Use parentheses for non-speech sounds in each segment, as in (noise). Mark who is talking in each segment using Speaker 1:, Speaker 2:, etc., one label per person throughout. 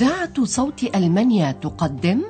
Speaker 1: إذاعة صوت ألمانيا تقدم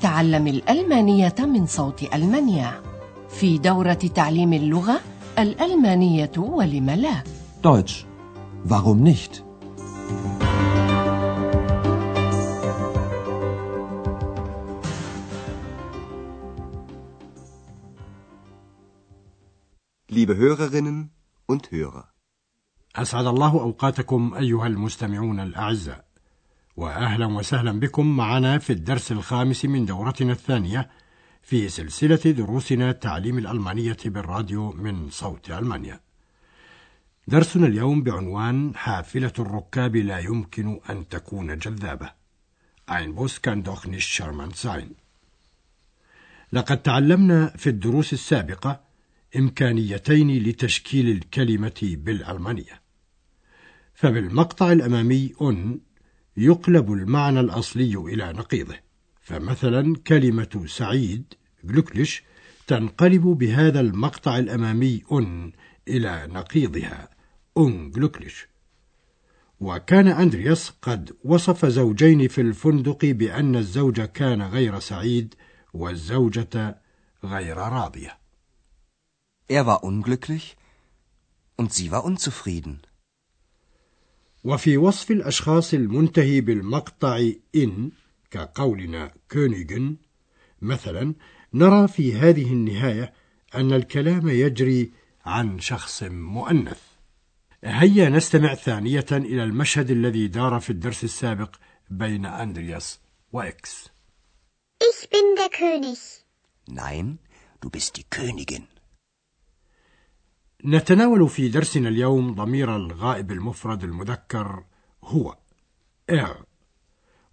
Speaker 1: تعلم الألمانية من صوت ألمانيا في دورة تعليم اللغة الألمانية ولم لا
Speaker 2: Deutsch. Warum nicht?
Speaker 3: Liebe Hörerinnen und Hörer.
Speaker 4: أسعد الله أوقاتكم أيها المستمعون الأعزاء وأهلا وسهلا بكم معنا في الدرس الخامس من دورتنا الثانية في سلسلة دروسنا تعليم الألمانية بالراديو من صوت ألمانيا. درسنا اليوم بعنوان حافلة الركاب لا يمكن أن تكون جذابة. Ein Bus kann doch nicht charmant sein. لقد تعلمنا في الدروس السابقة إمكانيتين لتشكيل الكلمة بالألمانية. فبالمقطع الأمامي أن يقلب المعنى الأصلي إلى نقيضه. فمثلا كلمة سعيد glücklich تنقلب بهذا المقطع الأمامي أن إلى نقيضها unglücklich وكان أندرياس قد وصف زوجين في الفندق بأن الزوج كان غير سعيد والزوجة غير راضية.
Speaker 3: Er war unglücklich und sie war unzufrieden.
Speaker 4: وفي وصف الأشخاص المنتهي بالمقطع إن كقولنا كونيجن مثلا نرى في هذه النهاية أن الكلام يجري عن شخص مؤنث هيا نستمع ثانية إلى المشهد الذي دار في الدرس السابق بين أندرياس وإكس
Speaker 5: Ich bin der König.
Speaker 3: Nein, du bist die Königin.
Speaker 4: نتناول في درسنا اليوم ضمير الغائب المفرد المذكر هو er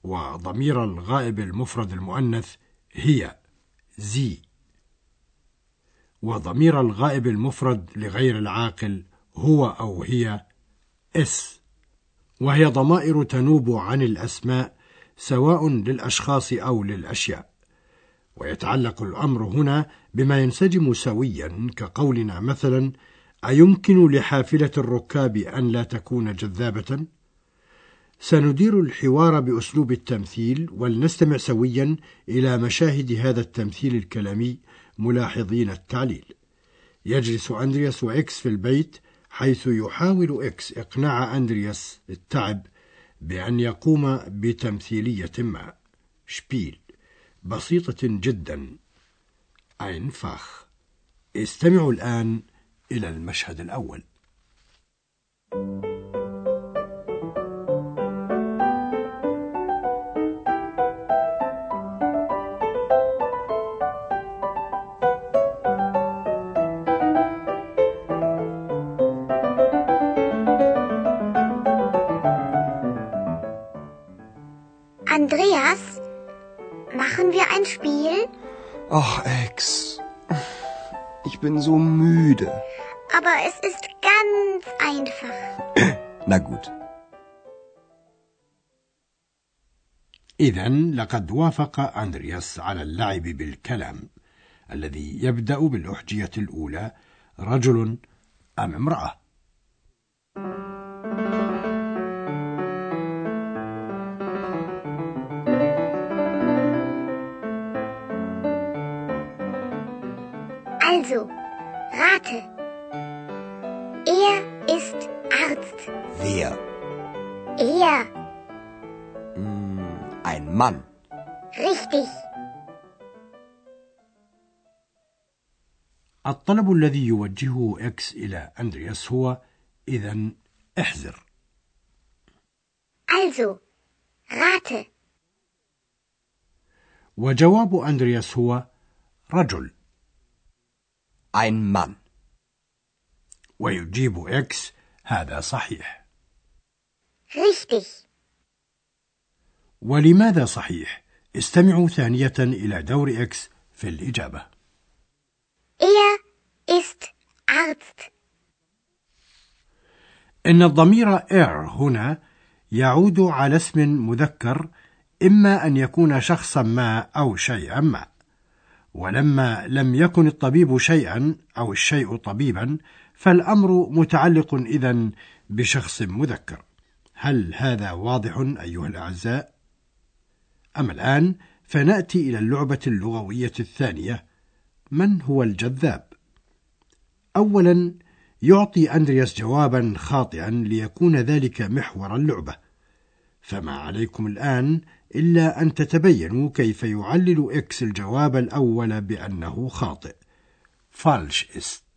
Speaker 4: وضمير الغائب المفرد المؤنث هي sie وضمير الغائب المفرد لغير العاقل هو أو هي اس وهي ضمائر تنوب عن الأسماء سواء للأشخاص أو للأشياء. ويتعلق الأمر هنا بما ينسجم سويا كقولنا مثلا أيمكن لحافلة الركاب أن لا تكون جذابة؟ سندير الحوار بأسلوب التمثيل ولنستمع سويا إلى مشاهد هذا التمثيل الكلامي ملاحظين التعليل. يجلس أندرياس وإكس في البيت حيث يحاول إكس إقناع أندرياس التعب بأن يقوم بتمثيلية ما. شبيل. بسيطة جدا. أينفاخ استمعوا الآن إلى المشهد الأول
Speaker 5: Andreas, machen wir ein Spiel?
Speaker 3: Ach, Ex. Ich bin so müde.
Speaker 5: Aber es ist ganz einfach. (coughs)
Speaker 3: Na gut.
Speaker 4: إذا لقد وافق أندرياس على اللعب بالكلام الذي يبدأ بالأحجية الأولى رجل أم امرأة
Speaker 5: Also, rate. Arzt.
Speaker 3: Wer?
Speaker 5: Er.
Speaker 3: Hm, ein Mann.
Speaker 5: Richtig.
Speaker 4: الطلب الذي يوجهه إكس إلى أندرياس هو إذا احذر
Speaker 5: Also, rate.
Speaker 4: وجواب أندرياس هو رجل
Speaker 3: Ein Mann.
Speaker 4: ويجيب إكس هذا صحيح
Speaker 5: Richtig.
Speaker 4: ولماذا صحيح؟ استمعوا ثانية إلى دور إكس في الإجابة
Speaker 5: Er ist Arzt.
Speaker 4: إن الضمير er هنا يعود على اسم مذكر إما أن يكون شخصا ما أو شيئا ما ولما لم يكن الطبيب شيئا أو الشيء طبيبا فالأمر متعلق إذن بشخص مذكر. هل هذا واضح أيها الأعزاء؟ أما الآن فنأتي إلى اللعبة اللغوية الثانية. من هو الجذاب؟ أولا يعطي أندرياس جوابا خاطئا ليكون ذلك محور اللعبة. فما عليكم الآن إلا أن تتبينوا كيف يعلل إكس الجواب الأول بأنه خاطئ. فالش ist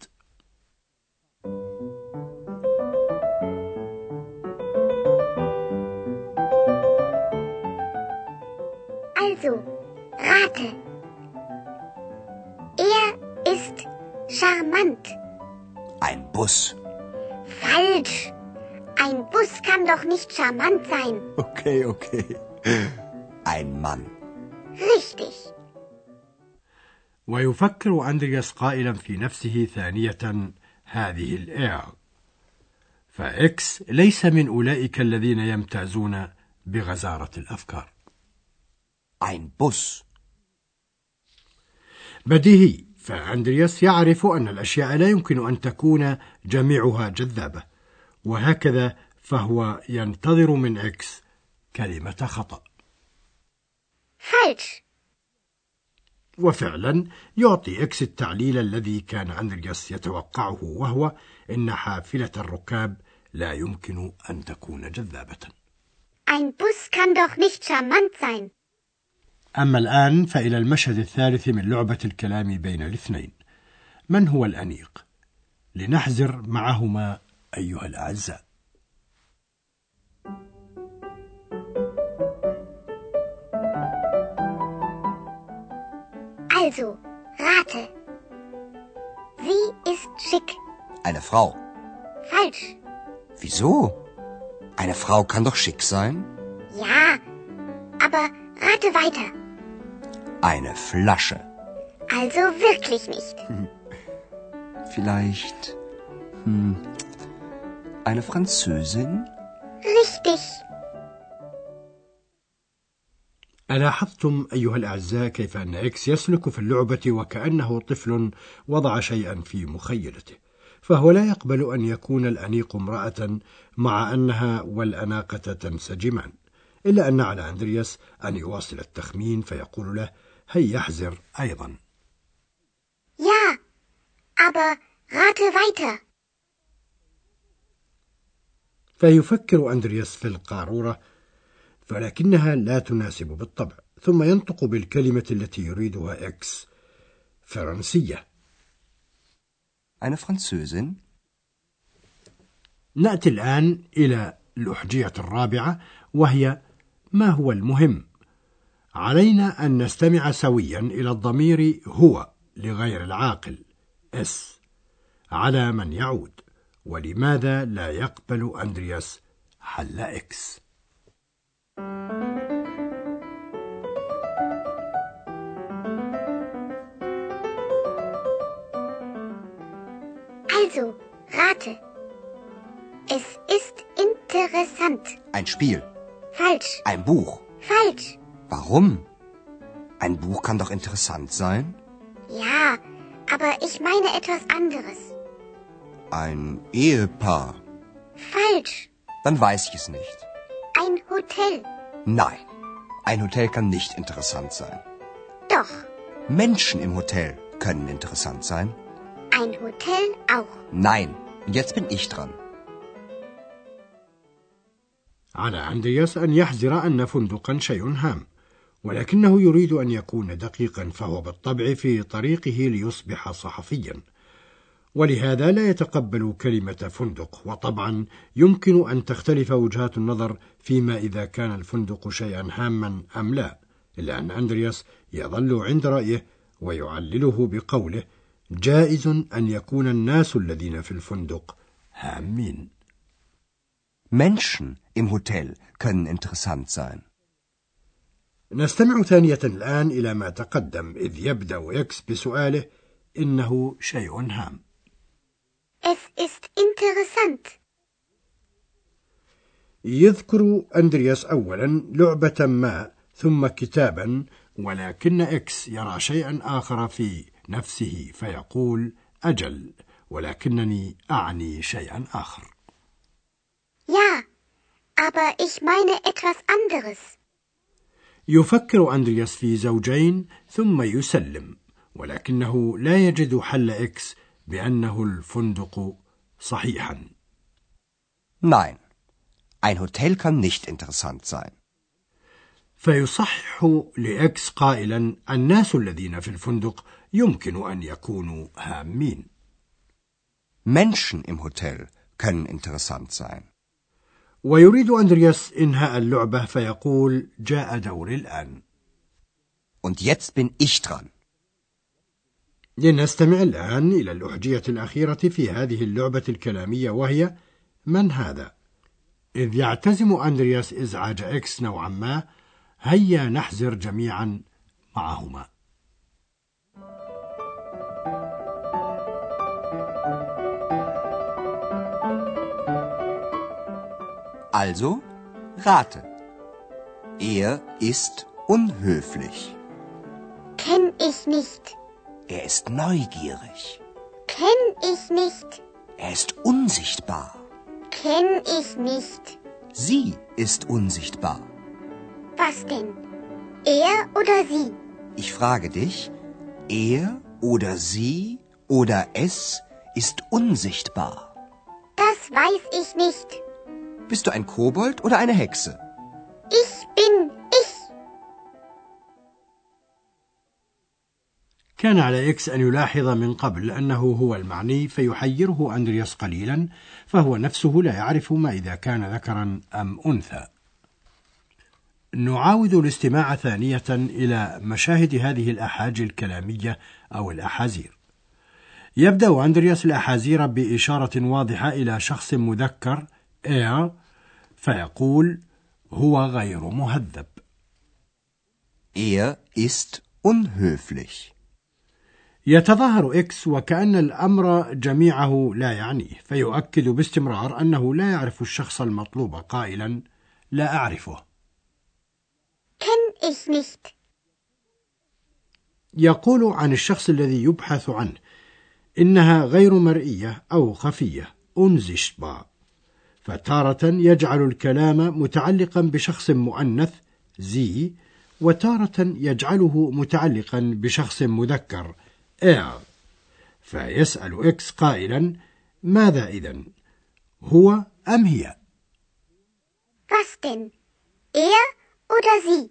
Speaker 5: Also, rate. Er ist charmant.
Speaker 3: Ein Bus.
Speaker 5: Falsch. Ein Bus kann doch nicht charmant sein.
Speaker 3: Okay, okay. Ein Mann.
Speaker 5: Richtig.
Speaker 4: ويفكر أندرياس قائلا في نفسه ثانية هذه الإير فإكس ليس من أولئك الذين يمتازون بغزارة الأفكار
Speaker 3: Ein Bus.
Speaker 4: بديهي فأندرياس يعرف أن الأشياء لا يمكن أن تكون جميعها جذابة وهكذا فهو ينتظر من إكس كلمة خطأ
Speaker 5: Falsch.
Speaker 4: وفعلا يعطي إكس التعليل الذي كان أندرياس يتوقعه وهو إن حافلة الركاب لا يمكن أن تكون جذابة
Speaker 5: Ein Bus kann doch nicht charmant sein.
Speaker 4: أما الآن فإلى المشهد الثالث من لعبة الكلام بين الاثنين من هو الأنيق؟ لنحزر معهما أيها الأعزاء
Speaker 5: Also, rate. Sie ist schick.
Speaker 3: Eine Frau.
Speaker 5: Falsch.
Speaker 3: Wieso? Eine Frau kann doch schick sein.
Speaker 5: Ja, aber rate weiter.
Speaker 3: Eine Flasche.
Speaker 5: Also wirklich nicht.
Speaker 3: Vielleicht. Hm, eine Französin?
Speaker 5: Richtig.
Speaker 4: ألاحظتم أيها الأعزاء كيف أن إكس يسلك في اللعبة وكأنه طفل وضع شيئا في مخيلته فهو لا يقبل أن يكون الأنيق امرأة مع أنها والأناقة تنسجمان إلا أن على أندرياس أن يواصل التخمين فيقول له هيا احذر أيضا
Speaker 5: Ja, aber rate weiter.
Speaker 4: فيفكر أندرياس في القارورة ولكنها لا تناسب بالطبع ثم ينطق بالكلمة التي يريدها إكس فرنسية
Speaker 3: Eine Französin?
Speaker 4: نأتي الآن إلى الأحجية الرابعة وهي ما هو المهم علينا أن نستمع سويا إلى الضمير هو لغير العاقل es على من يعود ولماذا لا يقبل أندرياس حل إكس
Speaker 5: Also, rate. Es ist interessant.
Speaker 3: Ein Spiel.
Speaker 5: Falsch.
Speaker 3: Ein Buch.
Speaker 5: Falsch.
Speaker 3: Warum? Ein Buch kann doch interessant sein.
Speaker 5: Ja, aber ich meine etwas anderes.
Speaker 3: Ein Ehepaar.
Speaker 5: Falsch.
Speaker 3: Dann weiß ich es nicht.
Speaker 5: Ein Hotel.
Speaker 3: Nein, ein Hotel kann nicht interessant sein.
Speaker 5: Doch.
Speaker 3: Menschen im Hotel können interessant sein.
Speaker 5: Ein Hotel auch.
Speaker 3: Nein, jetzt bin ich dran.
Speaker 4: على أندرياس أن يحذر أن فندقا شيء هام ولكنه يريد أن يكون دقيقا فهو بالطبع في طريقه ليصبح صحفيا ولهذا لا يتقبل كلمة فندق وطبعا يمكن أن تختلف وجهات النظر فيما إذا كان الفندق شيئا هاما أم لا إلا أن أندرياس يظل عند رأيه ويعلله بقوله جائز أن يكون الناس الذين في الفندق هامين
Speaker 3: Menschen im Hotel können interessant sein.
Speaker 4: نستمع ثانية الآن إلى ما تقدم إذ يبدأ إكس بسؤاله إنه شيء هام
Speaker 5: Es ist interessant.
Speaker 4: يذكر أندرياس أولا لعبة ما ثم كتابا ولكن إكس يرى شيئا آخر في نفسه فيقول أجل ولكنني أعني شيئا آخر
Speaker 5: Ja, aber ich meine etwas anderes.
Speaker 4: يفكر أندرياس في زوجين ثم يسلم ولكنه لا يجد حل إكس بأنه الفندق صحيحا
Speaker 3: Nein, ein Hotel kann nicht interessant sein.
Speaker 4: فيصحح لإكس قائلا الناس الذين في الفندق يمكن أن يكونوا هامين
Speaker 3: Menschen im Hotel können interessant sein.
Speaker 4: ويريد أندرياس إنهاء اللعبة فيقول جاء دوري الآن
Speaker 3: Und jetzt bin ich dran.
Speaker 4: لنستمع الآن إلى الأحجية الأخيرة في هذه اللعبة الكلامية وهي من هذا؟ إذ يعتزم أندرياس إزعاج إكس نوعا ما هيا نحزر جميعا معهما
Speaker 3: Also, rate. Er ist unhöflich.
Speaker 5: Kenn ich nicht.
Speaker 3: Er ist neugierig.
Speaker 5: Kenn ich nicht.
Speaker 3: Er ist unsichtbar.
Speaker 5: Kenn ich nicht.
Speaker 3: Sie ist unsichtbar.
Speaker 5: Was denn? Er oder sie?
Speaker 3: Ich frage dich, er oder sie oder es ist unsichtbar.
Speaker 5: Das weiß ich nicht.
Speaker 3: Bist du ein Kobold oder eine Hexe?
Speaker 5: Ich bin ich.
Speaker 4: كان على إكس أن يلاحظ من قبل أنه هو المعني فيحيره أندرياس قليلا فهو نفسه لا يعرف ما إذا كان ذكرا أم أنثى نعاود الاستماع ثانية إلى مشاهد هذه الأحاجي الكلامية أو الأحازير يبدأ أندرياس الأحازير بإشارة واضحة إلى شخص مذكر إير فيقول هو غير مهذب
Speaker 3: Er ist unhöflich.
Speaker 4: يتظاهر إكس وكأن الأمر جميعه لا يعنيه فيؤكد باستمرار أنه لا يعرف الشخص المطلوب قائلا لا أعرفه
Speaker 5: Kenn ich nicht.
Speaker 4: يقول عن الشخص الذي يبحث عنه إنها غير مرئية أو خفية unsichtbar فتارة يجعل الكلام متعلقا بشخص مؤنث زي وتارة يجعله متعلقا بشخص مذكر er فيسأل إكس قائلا ماذا إذن هو أم هي
Speaker 5: Was denn? Er oder sie?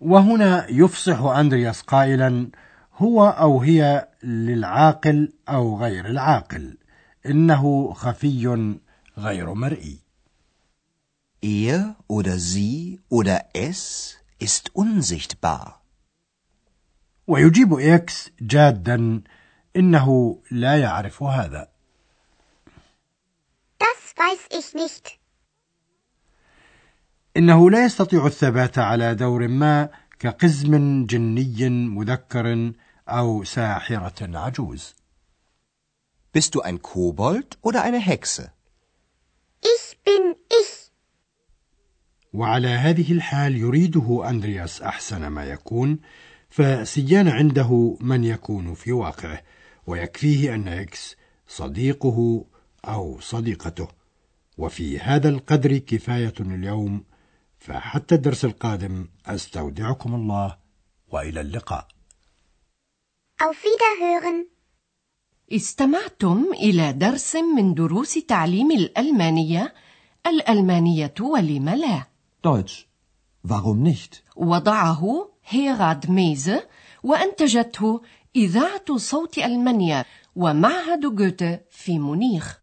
Speaker 4: وهنا يفصح أندرياس قائلا هو أو هي للعاقل أو غير العاقل إنه خفي غير مرئي
Speaker 3: Er oder sie oder es ist unsichtbar.
Speaker 4: ويجيب إكس جادا إنه لا يعرف هذا
Speaker 5: Das weiß ich nicht.
Speaker 4: إنه لا يستطيع الثبات على دور ما كقزم جني مذكر أو ساحرة عجوز
Speaker 3: Bist du ein Kobold oder eine Hexe?
Speaker 5: Bin ich.
Speaker 4: وعلى هذه الحال يريده أندرياس أحسن ما يكون فسيان عنده من يكون في واقعه ويكفيه أن إكس صديقه أو صديقته وفي هذا القدر كفاية اليوم فحتى الدرس القادم أستودعكم الله وإلى اللقاء
Speaker 5: Auf Wiederhören.
Speaker 1: استمعتم إلى درس من دروس تعليم الألمانية الألمانية ولم لا
Speaker 2: Deutsch. Warum nicht?
Speaker 1: وضعه هيراد ميزه وأنتجته إذاعة صوت ألمانيا ومعهد جوته في مونيخ